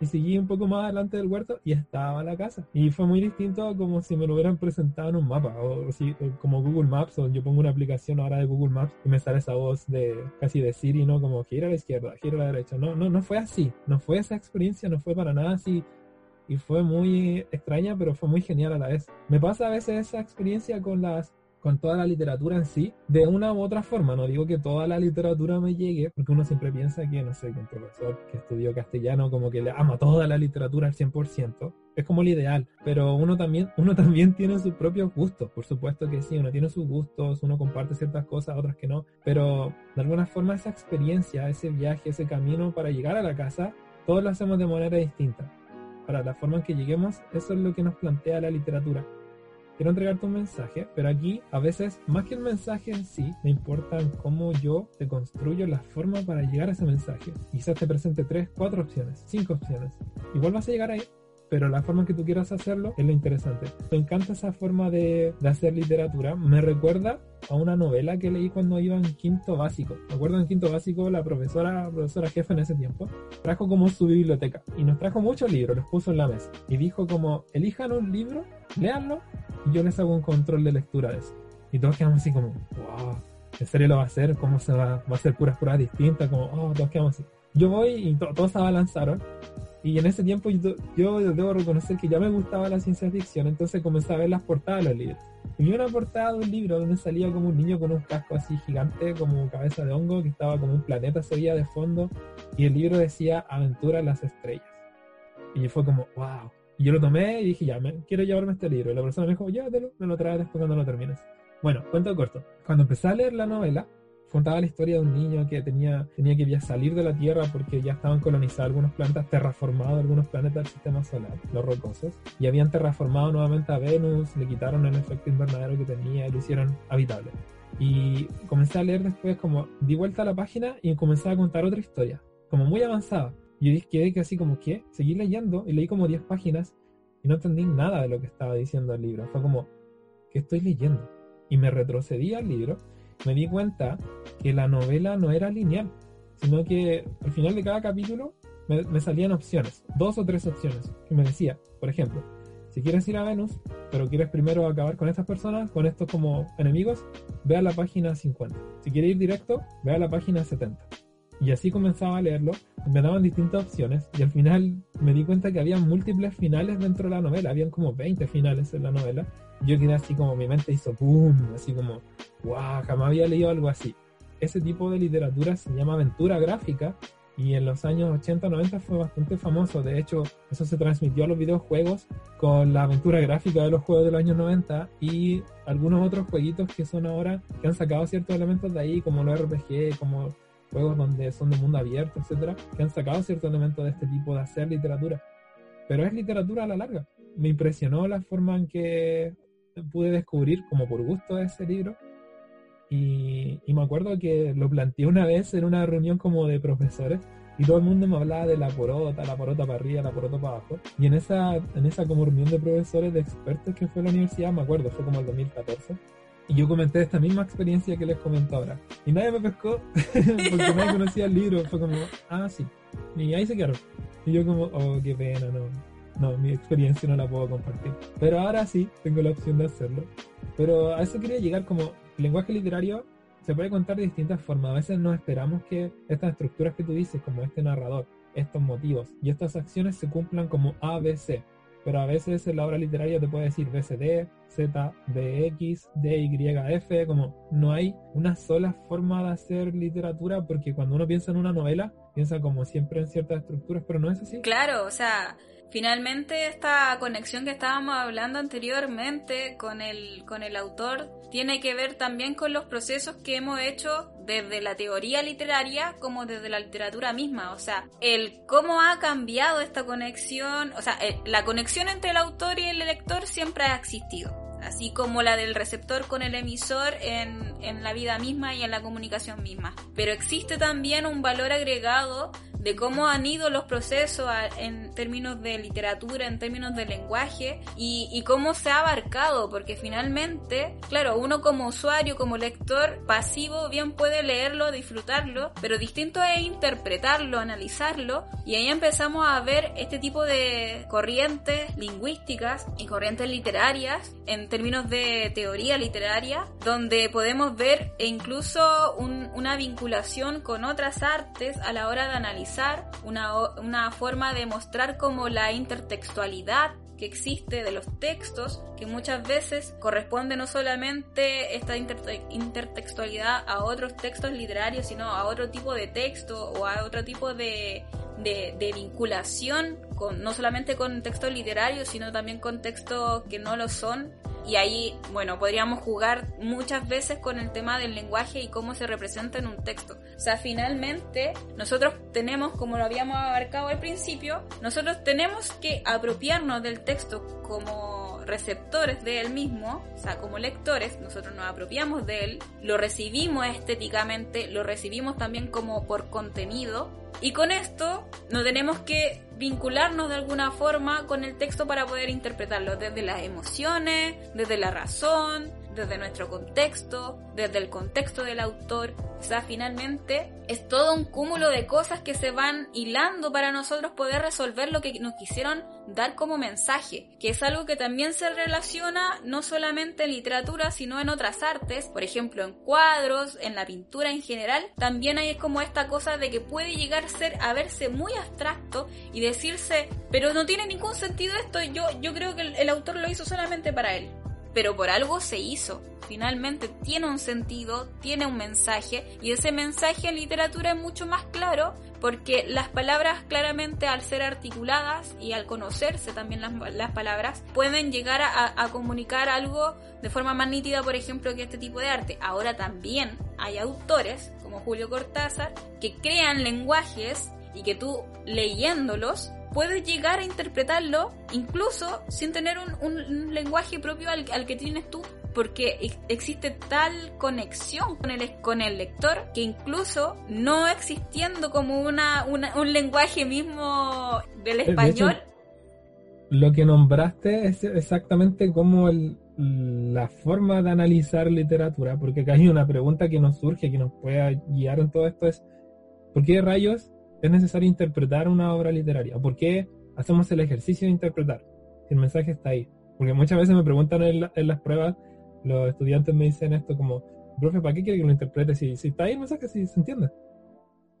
Y seguí un poco más adelante del huerto y estaba la casa. Y fue muy distinto como si me lo hubieran presentado en un mapa. O, si, como Google Maps, o yo pongo una aplicación ahora de Google Maps y me sale esa voz de casi de Siri, ¿no? Como gira a la izquierda, gira a la derecha. No, no, no fue así. No fue esa experiencia, no fue para nada así y fue muy extraña, pero fue muy genial a la vez. Me pasa a veces esa experiencia con las con toda la literatura en sí, de una u otra forma. No digo que toda la literatura me llegue, porque uno siempre piensa que, no sé, que un profesor que estudió castellano como que le ama toda la literatura al 100%. Es como el ideal, pero uno también, uno también tiene sus propios gustos, por supuesto que sí, uno tiene sus gustos, uno comparte ciertas cosas, otras que no, pero de alguna forma esa experiencia, ese viaje, ese camino para llegar a la casa, todos lo hacemos de manera distinta. Para la forma en que lleguemos, eso es lo que nos plantea la literatura quiero entregarte un mensaje, pero aquí a veces más que el mensaje en sí, me importa cómo yo te construyo la forma para llegar a ese mensaje. Quizás te presente tres, cuatro opciones, cinco opciones. Igual vas a llegar ahí, pero la forma en que tú quieras hacerlo es lo interesante. Me encanta esa forma de, de, hacer literatura. Me recuerda a una novela que leí cuando iba en quinto básico. Me acuerdo en quinto básico la profesora, profesora jefa en ese tiempo, trajo como su biblioteca y nos trajo muchos libros, los puso en la mesa y dijo como, elijan un libro, léanlo y yo les hago un control de lectura de eso. Y todos quedamos así como, wow, ¿en serio lo va a hacer? ¿Cómo se va? ¿Va a ser puras pruebas distintas? Como, oh, todos quedamos así. Yo voy y todos se abalanzaron y en ese tiempo yo, debo reconocer que ya me gustaba la ciencia ficción, entonces comencé a ver las portadas de los libros. Y vi una portada de un libro donde salía como un niño con un casco así gigante, como cabeza de hongo, que estaba como un planeta, se veía de fondo, y el libro decía Aventura en las estrellas. Y fue como, wow. Y yo lo tomé y dije, ya, me, quiero llevarme este libro. Y la persona me dijo, llévatelo, me lo traes después cuando lo termines. Bueno, cuento corto. Cuando empecé a leer la novela, contaba la historia de un niño que tenía, tenía que salir de la Tierra porque ya estaban colonizados algunos planetas, terraformados algunos planetas del sistema solar, los rocosos, y habían terraformado nuevamente a Venus, le quitaron el efecto invernadero que tenía y lo hicieron habitable. Y comencé a leer después, como di vuelta a la página y comencé a contar otra historia, como muy avanzada. Y yo quedé que así como que seguí leyendo y leí como 10 páginas y no entendí nada de lo que estaba diciendo el libro. Fue como, ¿qué estoy leyendo? Y me retrocedí al libro me di cuenta que la novela no era lineal, sino que al final de cada capítulo me, salían opciones, dos o tres opciones, que me decía, por ejemplo, si quieres ir a Venus, pero quieres primero acabar con estas personas, con estos como enemigos, ve a la página 50. Si quieres ir directo, ve a la página 70. Y así comenzaba a leerlo, me daban distintas opciones y al final me di cuenta que había múltiples finales dentro de la novela, habían como 20 finales en la novela. Yo quedé así como mi mente hizo boom, así como, wow, jamás había leído algo así. Ese tipo de literatura se llama aventura gráfica y en los años 80-90 fue bastante famoso. De hecho, eso se transmitió a los videojuegos con la aventura gráfica de los juegos de los años 90 y algunos otros jueguitos que son ahora, que han sacado ciertos elementos de ahí, como los RPG, como juegos donde son de mundo abierto, etcétera, que han sacado ciertos elementos de este tipo de hacer literatura. Pero es literatura a la larga. Me impresionó la forma en que pude descubrir, como por gusto, ese libro. Y, y me acuerdo que lo planteé una vez en una reunión como de profesores y todo el mundo me hablaba de la porota, la porota para arriba, la porota para abajo. Y en esa, en esa como reunión de profesores, de expertos que fue la universidad, me acuerdo, fue como el 2014, y yo comenté esta misma experiencia que les comento ahora. Y nadie me pescó porque nadie conocía el libro. Fue como, ah, sí. Y ahí se quedaron. Y yo como, oh, qué pena, no. No, mi experiencia no la puedo compartir. Pero ahora sí, tengo la opción de hacerlo. Pero a eso quería llegar como lenguaje literario se puede contar de distintas formas. A veces no esperamos que estas estructuras que tú dices, como este narrador, estos motivos y estas acciones se cumplan como ABC pero a veces en la obra literaria te puede decir BCD, Z, BX, DYF, como no hay una sola forma de hacer literatura porque cuando uno piensa en una novela, piensa como siempre en ciertas estructuras, pero no es así. Claro, o sea, Finalmente, esta conexión que estábamos hablando anteriormente con el, con el autor tiene que ver también con los procesos que hemos hecho desde la teoría literaria como desde la literatura misma. O sea, el cómo ha cambiado esta conexión, o sea, la conexión entre el autor y el lector siempre ha existido así como la del receptor con el emisor en, en, la vida misma y en la comunicación misma. Pero existe también un valor agregado de cómo han ido los procesos en términos de literatura, en términos de lenguaje y, y, cómo se ha abarcado, porque finalmente, claro, uno como usuario, como lector pasivo, bien puede leerlo, disfrutarlo, pero distinto es interpretarlo, analizarlo y ahí empezamos a ver este tipo de corrientes lingüísticas y corrientes literarias en términos de teoría literaria, donde podemos ver incluso una vinculación con otras artes a la hora de analizar una, una forma de mostrar como la intertextualidad que existe de los textos, que muchas veces corresponde no solamente esta intertextualidad a otros textos literarios, sino a otro tipo de texto o a otro tipo de, de, de vinculación, con, no solamente con textos literarios, sino también con textos que no lo son y ahí, bueno, podríamos jugar muchas veces con el tema del lenguaje y cómo se representa en un texto. O sea, finalmente, nosotros tenemos, como lo habíamos abarcado al principio, nosotros tenemos que apropiarnos del texto como receptores de él mismo, o sea, como lectores, nosotros nos apropiamos de él, lo recibimos estéticamente, lo recibimos también como por contenido, y con esto no tenemos que vincularnos de alguna forma con el texto para poder interpretarlo desde las emociones, desde la razón, desde nuestro contexto, desde el contexto del autor. O sea, finalmente es todo un cúmulo de cosas que se van hilando para nosotros poder resolver lo que nos quisieron dar como mensaje, que es algo que también se relaciona no solamente en literatura, sino en otras artes, por ejemplo en cuadros, en la pintura en general, también hay como esta cosa de que puede llegar a ser a verse muy abstracto y decirse, pero no tiene ningún sentido esto, yo, yo creo que el autor lo hizo solamente para él pero por algo se hizo. Finalmente tiene un sentido, tiene un mensaje y ese mensaje en literatura es mucho más claro porque las palabras claramente al ser articuladas y al conocerse también las, palabras pueden llegar a, comunicar algo de forma más nítida, por ejemplo, que este tipo de arte. Ahora también hay autores como Julio Cortázar que crean lenguajes y que tú leyéndolos puedes llegar a interpretarlo incluso sin tener un, lenguaje propio al, que tienes tú porque existe tal conexión con el, con el lector que incluso no existiendo como una, un lenguaje mismo del español. lo que nombraste es exactamente como la forma de analizar literatura, porque acá hay una pregunta que nos surge, que nos puede guiar en todo esto, es ¿por qué rayos es necesario interpretar una obra literaria? ¿Por qué hacemos el ejercicio de interpretar? Si el mensaje está ahí. Porque muchas veces me preguntan en las pruebas, los estudiantes me dicen esto como, profe, ¿para qué quiere que lo interprete si, está ahí el mensaje, si se entiende?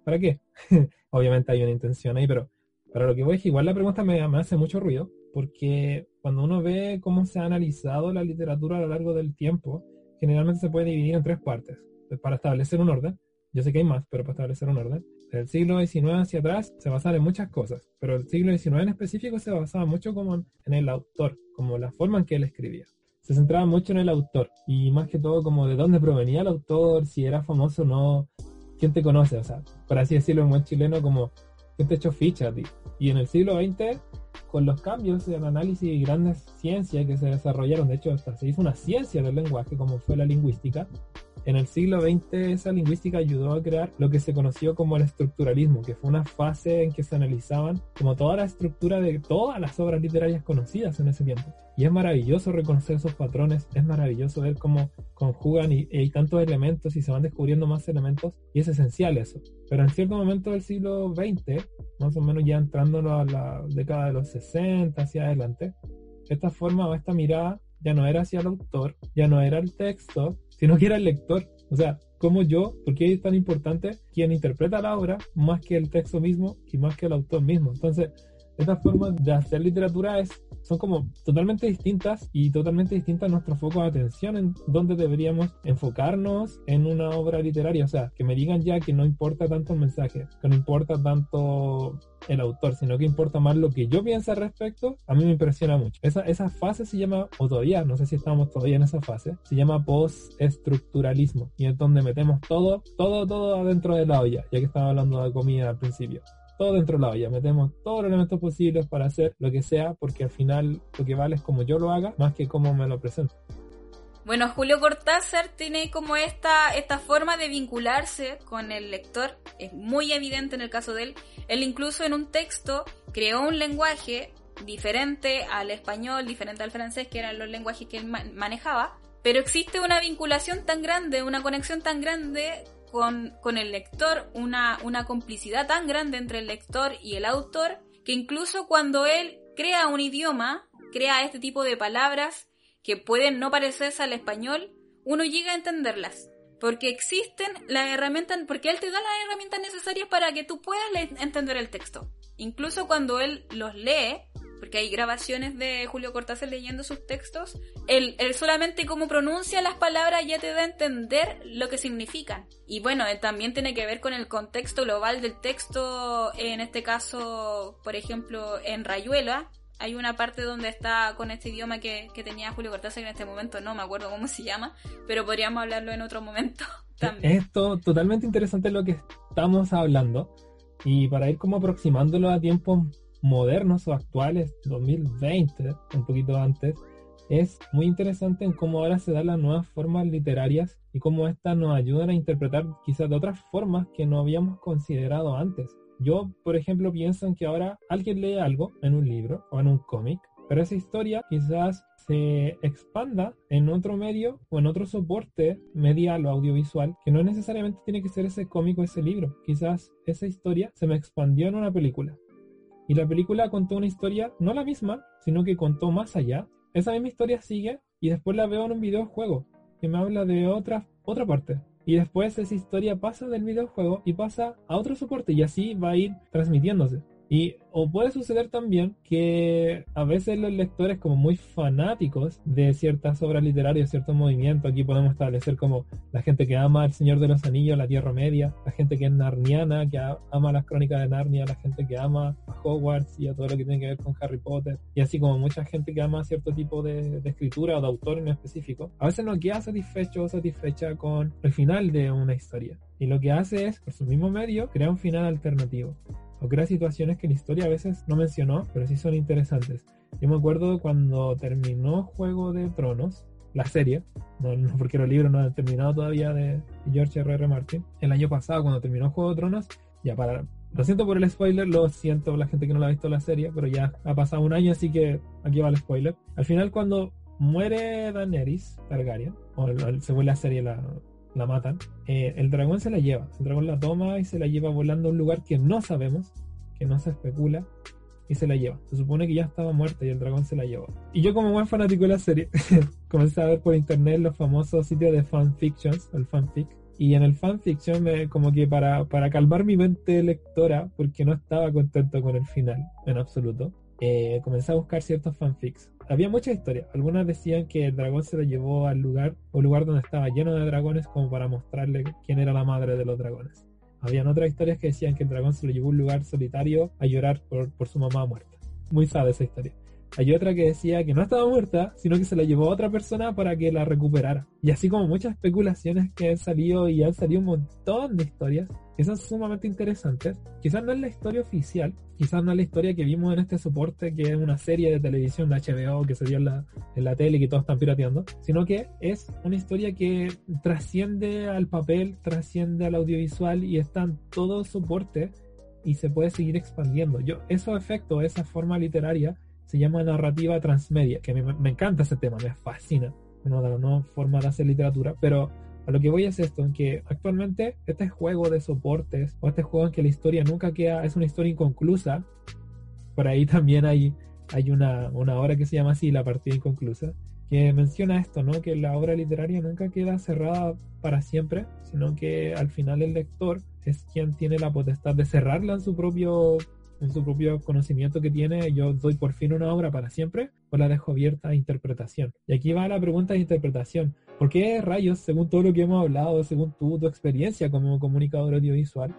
¿Para qué? Obviamente hay una intención ahí, pero para lo que voy es igual la pregunta me hace mucho ruido, porque cuando uno ve cómo se ha analizado la literatura a lo largo del tiempo, generalmente se puede dividir en tres partes, para establecer un orden. Yo sé que hay más, pero para establecer un orden. Del siglo XIX hacia atrás se basan en muchas cosas, pero el siglo XIX en específico se basaba mucho como en el autor, como la forma en que él escribía se centraba mucho en el autor y más que todo como de dónde provenía el autor, si era famoso o no, quién te conoce, o sea, por así decirlo en buen chileno, como quién te echó ficha a ti. Y en el siglo XX, con los cambios en análisis y grandes ciencias que se desarrollaron, de hecho hasta se hizo una ciencia del lenguaje como fue la lingüística, en el siglo XX esa lingüística ayudó a crear lo que se conoció como el estructuralismo, que fue una fase en que se analizaban como toda la estructura de todas las obras literarias conocidas en ese tiempo. Y es maravilloso reconocer esos patrones, es maravilloso ver cómo conjugan y, hay tantos elementos y se van descubriendo más elementos y es esencial eso. Pero en cierto momento del siglo XX, más o menos ya entrando a la década de los 60 hacia adelante, esta forma o esta mirada ya no era hacia el autor, ya no era el texto, sino que era el lector. O sea, como yo, porque es tan importante quien interpreta la obra más que el texto mismo y más que el autor mismo. Entonces, esta forma de hacer literatura es, son como totalmente distintas y totalmente distintas nuestro foco de atención en dónde deberíamos enfocarnos en una obra literaria. O sea, que me digan ya que no importa tanto el mensaje, que no importa tanto el autor, sino que importa más lo que yo pienso al respecto, a mí me impresiona mucho. Esa, esa fase se llama, o todavía, no sé si estamos todavía en esa fase, se llama post-estructuralismo y es donde metemos todo, todo, todo adentro de la olla, ya que estaba hablando de comida al principio todo dentro de la olla, metemos todos los elementos posibles para hacer lo que sea, porque al final lo que vale es como yo lo haga, más que cómo me lo presento. Bueno, Julio Cortázar tiene como esta, esta forma de vincularse con el lector, es muy evidente en el caso de él. Él incluso en un texto creó un lenguaje diferente al español, diferente al francés, que eran los lenguajes que él manejaba, pero existe una vinculación tan grande, una conexión tan grande con, el lector una, una complicidad tan grande entre el lector y el autor que incluso cuando él crea un idioma, crea este tipo de palabras que pueden no parecerse al español, uno llega a entenderlas. Porque existen las herramientas, porque él te da las herramientas necesarias para que tú puedas entender el texto. Incluso cuando él los lee, porque hay grabaciones de Julio Cortázar leyendo sus textos, él, solamente como pronuncia las palabras ya te da a entender lo que significan. Y bueno, eh, también tiene que ver con el contexto global del texto, en este caso, por ejemplo, en Rayuela, hay una parte donde está con este idioma que, que tenía Julio Cortázar en este momento no me acuerdo cómo se llama, pero podríamos hablarlo en otro momento también. Esto totalmente interesante lo que estamos hablando y para ir como aproximándolo a tiempos modernos o actuales, 2020, un poquito antes, es muy interesante en cómo ahora se dan las nuevas formas literarias y cómo estas nos ayudan a interpretar quizás de otras formas que no habíamos considerado antes. Yo, por ejemplo, pienso en que ahora alguien lee algo en un libro o en un cómic, pero esa historia quizás se expanda en otro medio o en otro soporte medial o audiovisual que no necesariamente tiene que ser ese cómic o ese libro. Quizás esa historia se me expandió en una película y la película contó una historia, no la misma, sino que contó más allá. Esa misma historia sigue y después la veo en un videojuego que me habla de otra, otra parte. Y después esa historia pasa del videojuego y pasa a otro soporte y así va a ir transmitiéndose. Y o puede suceder también que a veces los lectores como muy fanáticos de ciertas obras literarias, ciertos movimientos, aquí podemos establecer como la gente que ama El Señor de los Anillos, la Tierra Media, la gente que es narniana, que ama las crónicas de Narnia, la gente que ama a Hogwarts y a todo lo que tiene que ver con Harry Potter, y así como mucha gente que ama cierto tipo de, escritura o de autor en específico, a veces no queda satisfecho o satisfecha con el final de una historia. Y lo que hace es, por su mismo medio, crear un final alternativo o crea situaciones que la historia a veces no mencionó, pero sí son interesantes. Yo me acuerdo cuando terminó Juego de Tronos, la serie, no, porque los libros no han terminado todavía de George R. R. Martin, el año pasado cuando terminó Juego de Tronos, ya para... Lo siento por el spoiler, lo siento la gente que no la ha visto la serie, pero ya ha pasado un año, así que aquí va el spoiler. Al final cuando muere Daenerys Targaryen, o según la serie la, la matan, eh, el dragón se la lleva. El dragón la toma y se la lleva volando a un lugar que no sabemos, que no se especula, y se la lleva. Se supone que ya estaba muerta y el dragón se la llevó. Y yo como buen fanático de la serie, comencé a ver por internet los famosos sitios de fanfictions, el fanfic. Y en el fanfiction, me, como que para, para calmar mi mente lectora, porque no estaba contento con el final, en absoluto, eh, comencé a buscar ciertos fanfics había muchas historias. Algunas decían que el dragón se lo llevó al lugar, o lugar donde estaba lleno de dragones, como para mostrarle quién era la madre de los dragones. Habían otras historias que decían que el dragón se lo llevó a un lugar solitario a llorar por, por su mamá muerta. Muy sabe esa historia. Hay otra que decía que no estaba muerta, sino que se la llevó a otra persona para que la recuperara. Y así como muchas especulaciones que han salido y han salido un montón de historias que son sumamente interesantes. Quizás no es la historia oficial, quizás no es la historia que vimos en este soporte, que es una serie de televisión de HBO que se dio en la, en la tele y que todos están pirateando, sino que es una historia que trasciende al papel, trasciende al audiovisual y está en todo soporte y se puede seguir expandiendo. Yo, esos efectos, esa forma literaria, se llama narrativa transmedia, que me, me encanta ese tema, me fascina. Una de las nuevas formas de hacer literatura, pero a lo que voy es esto, en que actualmente este juego de soportes, o este juego en que la historia nunca queda, es una historia inconclusa, por ahí también hay, hay una, una obra que se llama así, La partida inconclusa, que menciona esto, ¿no? Que la obra literaria nunca queda cerrada para siempre, sino que al final el lector es quien tiene la potestad de cerrarla en su propio en su propio conocimiento que tiene, yo doy por fin una obra para siempre o la dejo abierta a interpretación. Y aquí va la pregunta de interpretación. ¿Por qué rayos, según todo lo que hemos hablado, según tu, tu experiencia como comunicador audiovisual,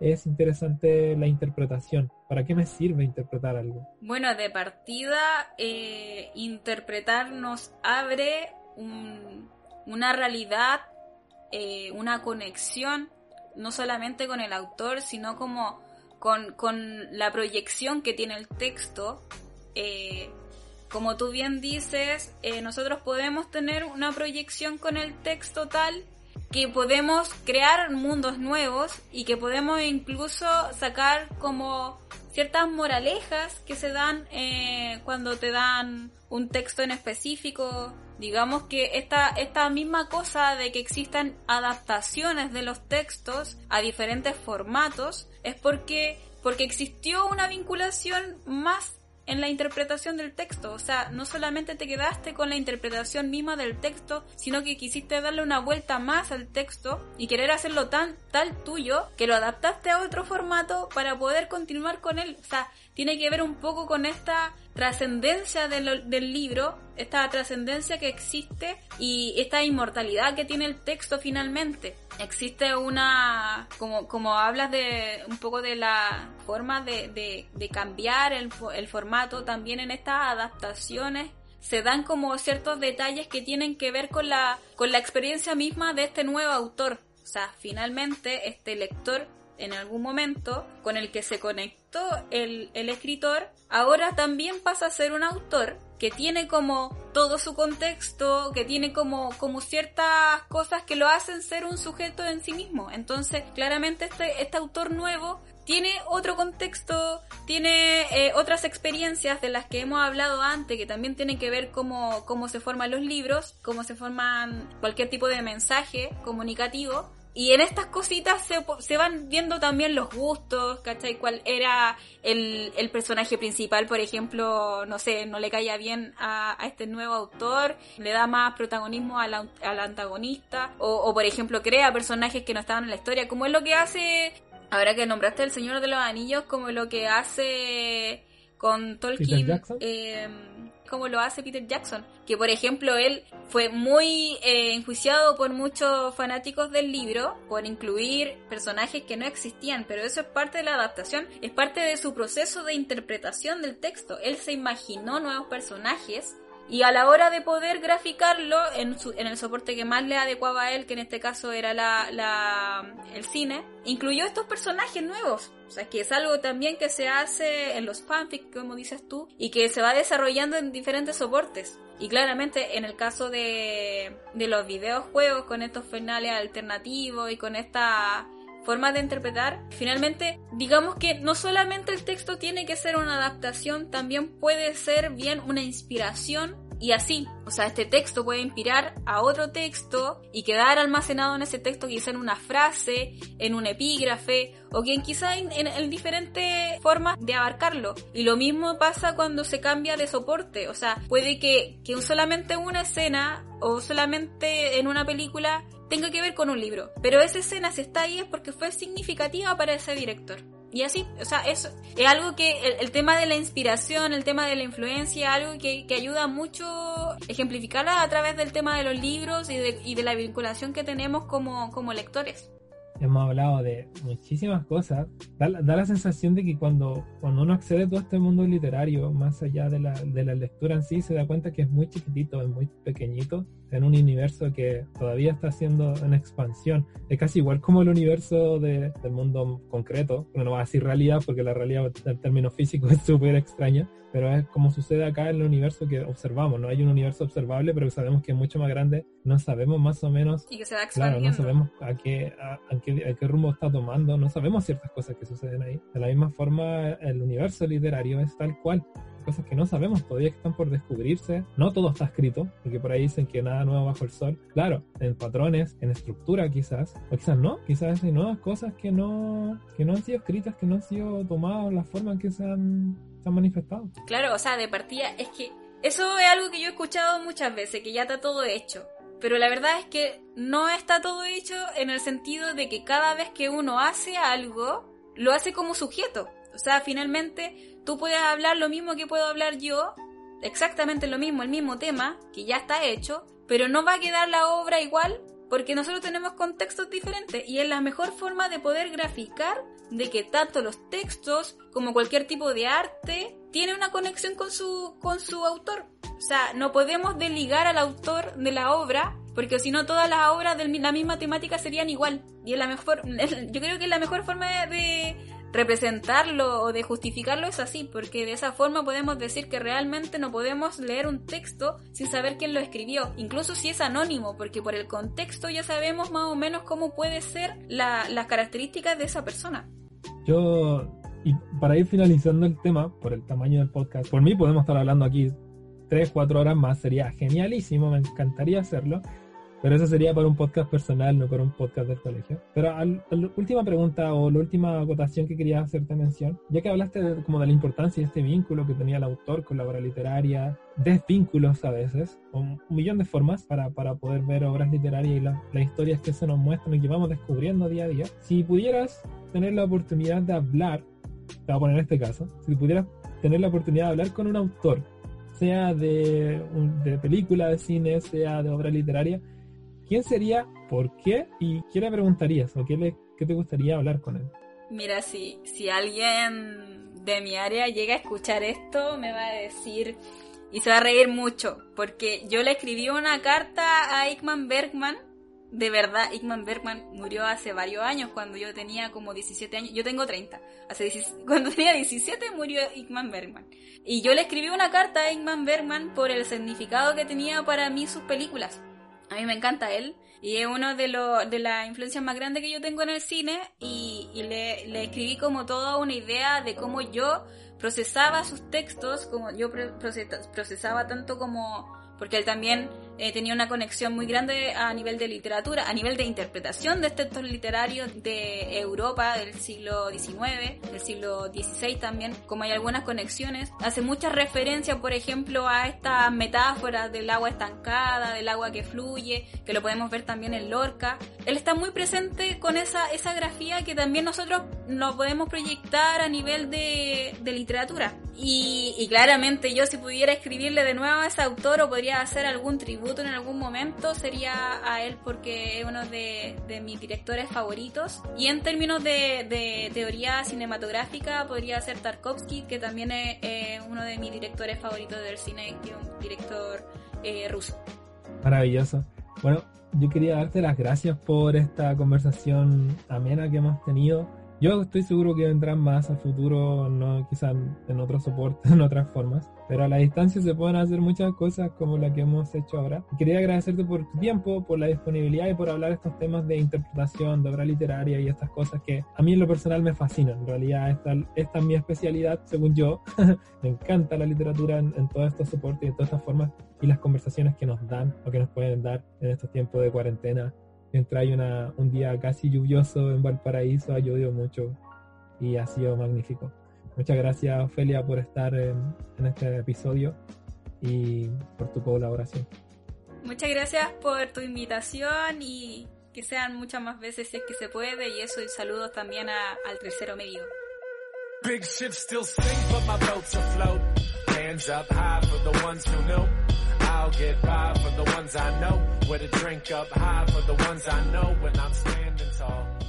es interesante la interpretación? ¿Para qué me sirve interpretar algo? Bueno, de partida, eh, interpretar nos abre una realidad, eh, una conexión, no solamente con el autor, sino como con, con la proyección que tiene el texto. Eh, como tú bien dices, eh, nosotros podemos tener una proyección con el texto tal que podemos crear mundos nuevos y que podemos incluso sacar como ciertas moralejas que se dan eh, cuando te dan un texto en específico. Digamos que esta, esta misma cosa de que existan adaptaciones de los textos a diferentes formatos es porque, porque existió una vinculación más en la interpretación del texto. O sea, no solamente te quedaste con la interpretación misma del texto, sino que quisiste darle una vuelta más al texto y querer hacerlo tan tal tuyo que lo adaptaste a otro formato para poder continuar con él. O sea, tiene que ver un poco con esta trascendencia del, del, libro, esta trascendencia que existe y esta inmortalidad que tiene el texto finalmente. Existe una, como, como hablas de un poco de la forma de, de, cambiar el, el formato, también en estas adaptaciones se dan como ciertos detalles que tienen que ver con la, con la experiencia misma de este nuevo autor. O sea, finalmente este lector en algún momento con el que se conectó el, el escritor, ahora también pasa a ser un autor que tiene como todo su contexto, que tiene como, como ciertas cosas que lo hacen ser un sujeto en sí mismo. Entonces, claramente este, este autor nuevo tiene otro contexto, tiene eh, otras experiencias de las que hemos hablado antes, que también tienen que ver cómo, cómo se forman los libros, cómo se forman cualquier tipo de mensaje comunicativo. Y en estas cositas se, se, van viendo también los gustos, ¿cachai? Cuál era el, el, personaje principal, por ejemplo, no sé, no le caía bien a, a este nuevo autor, le da más protagonismo al, al antagonista, o, o, por ejemplo crea personajes que no estaban en la historia, como es lo que hace ahora que nombraste El Señor de los Anillos como lo que hace con Tolkien, eh, como lo hace Peter Jackson, que por ejemplo él fue muy eh, enjuiciado por muchos fanáticos del libro por incluir personajes que no existían, pero eso es parte de la adaptación, es parte de su proceso de interpretación del texto. Él se imaginó nuevos personajes y a la hora de poder graficarlo en, su- en el soporte que más le adecuaba a él, que en este caso era la, la- el cine, incluyó estos personajes nuevos. O sea, que es algo también que se hace en los fanfics, como dices tú, y que se va desarrollando en diferentes soportes. Y claramente en el caso de, de los videojuegos, con estos finales alternativos y con esta forma de interpretar, finalmente, digamos que no solamente el texto tiene que ser una adaptación, también puede ser bien una inspiración y así. O sea, este texto puede inspirar a otro texto y quedar almacenado en ese texto quizá en una frase, en un epígrafe o bien quizá en, en- en diferentes formas de abarcarlo. Y lo mismo pasa cuando se cambia de soporte. O sea, puede que, que solamente una escena o solamente en una película tenga que ver con un libro. Pero esa escena si está ahí es porque fue significativa para ese director. Y así, o sea, eso es algo que el, el tema de la inspiración, el tema de la influencia, algo que, que ayuda mucho ejemplificarla a través del tema de los libros y de, y de la vinculación que tenemos como, como lectores. Hemos hablado de muchísimas cosas. Da, da la sensación de que cuando, cuando uno accede a todo este mundo literario, más allá de la, de la lectura en sí, se da cuenta que es muy chiquitito, es muy pequeñito, en un universo que todavía está siendo en expansión. Es casi igual como el universo de- del mundo concreto, pero no va a decir realidad porque la realidad en términos físicos es súper extraña, pero es como sucede acá en el universo que observamos. No hay un universo observable, pero sabemos que es mucho más grande. No sabemos más o menos Y que se va Claro, no sabemos a qué, a, a qué, a qué rumbo está tomando, no sabemos ciertas cosas que suceden ahí. De la misma forma, el universo literario es tal cual. Cosas que no sabemos todavía que están por descubrirse. No todo está escrito, porque por ahí dicen que nada nuevo bajo el sol. Claro, en patrones, en estructura quizás, o quizás no, quizás hay nuevas cosas que no, que no han sido escritas, que no han sido tomadas la forma en que se han, se han manifestado. Claro, o sea, de partida es que eso es algo que yo he escuchado muchas veces, que ya está todo hecho. Pero la verdad es que no está todo hecho en el sentido de que cada vez que uno hace algo, lo hace como sujeto. O sea, finalmente tú puedes hablar lo mismo que puedo hablar yo, exactamente lo mismo, el mismo tema, que ya está hecho, pero no va a quedar la obra igual porque nosotros tenemos contextos diferentes y es la mejor forma de poder graficar de que tanto los textos como cualquier tipo de arte tiene una conexión con su, con su autor. O sea, no podemos desligar al autor de la obra porque si no todas las obras de la misma temática serían igual. Y es la mejor, yo creo que la mejor forma de representarlo o de justificarlo es así, porque de esa forma podemos decir que realmente no podemos leer un texto sin saber quién lo escribió, incluso si es anónimo, porque por el contexto ya sabemos más o menos cómo puede ser la- las características de esa persona. Yo, y para ir finalizando el tema, por el tamaño del podcast, por mí podemos estar hablando aquí 3, 4 horas más, sería genialísimo, me encantaría hacerlo, pero eso sería para un podcast personal, no para un podcast del colegio. Pero la última pregunta o la última acotación que quería hacerte mención, ya que hablaste de, como de la importancia de este vínculo que tenía el autor con la obra literaria, desvínculos a veces, un, millón de formas para, para poder ver obras literarias y la- las historias que se nos muestran y que vamos descubriendo día a día. Si pudieras tener la oportunidad de hablar, te voy a poner este caso, si pudieras tener la oportunidad de hablar con un autor, sea de, de película, de cine, sea de obra literaria, ¿quién sería, por qué y qué le preguntarías o qué, le, qué te gustaría hablar con él? Mira, si, si alguien de mi área llega a escuchar esto, me va a decir y se va a reír mucho, porque yo le escribí una carta a Ickman Bergman. De verdad, Ickman Bergman murió hace varios años, cuando yo tenía como 17 años. Yo tengo 30. Hace 17 cuando tenía 17 murió Ickman Bergman. Y yo le escribí una carta a Ickman Bergman por el significado que tenía para mí sus películas. A mí me encanta él. Y es uno de, los de las influencias más grandes que yo tengo en el cine. Y, y le, le escribí como toda una idea de cómo yo procesaba sus textos, como yo pro- procesa- procesaba tanto como... Porque él también eh, tenía una conexión muy grande a nivel de literatura, a nivel de interpretación de textos literarios de Europa del siglo XIX, del siglo XVI también, como hay algunas conexiones. Hace muchas referencias, por ejemplo, a estas metáforas del agua estancada, del agua que fluye, que lo podemos ver también en Lorca. Él está muy presente con esa, esa grafía que también nosotros nos podemos proyectar a nivel de, de literatura. Y, y, claramente yo si pudiera escribirle de nuevo a ese autor o podría hacer algún tributo en algún momento, sería a él porque es uno de, de mis directores favoritos. Y en términos de, de, teoría cinematográfica podría ser Tarkovsky, que también es eh, uno de mis directores favoritos del cine, que es un director eh, ruso. Maravilloso. Bueno, yo quería darte las gracias por esta conversación amena que hemos tenido yo estoy seguro que vendrán más a futuro, quizás en otros soportes, en otras formas, pero a la distancia se pueden hacer muchas cosas como la que hemos hecho ahora. Quería agradecerte por tu tiempo, por la disponibilidad y por hablar estos temas de interpretación, de obra literaria y estas cosas que a mí en lo personal me fascinan. En realidad esta, esta es mi especialidad, según yo. me encanta la literatura en todos estos soportes y en todas estas formas y las conversaciones que nos dan o que nos pueden dar en estos tiempos de cuarentena mientras hay una, un día casi lluvioso en Valparaíso, ha llovido mucho y ha sido magnífico. Muchas gracias, Ofelia, por estar en, en este episodio y por tu colaboración. Muchas gracias por tu invitación y que sean muchas más veces si es que se puede y eso y saludos también a, al tercero medio. Big ships still sink, but my boats afloat. Hands up high for the ones who know. I'll get by for the ones I know. With a drink up high for the ones I know. When I'm standing tall.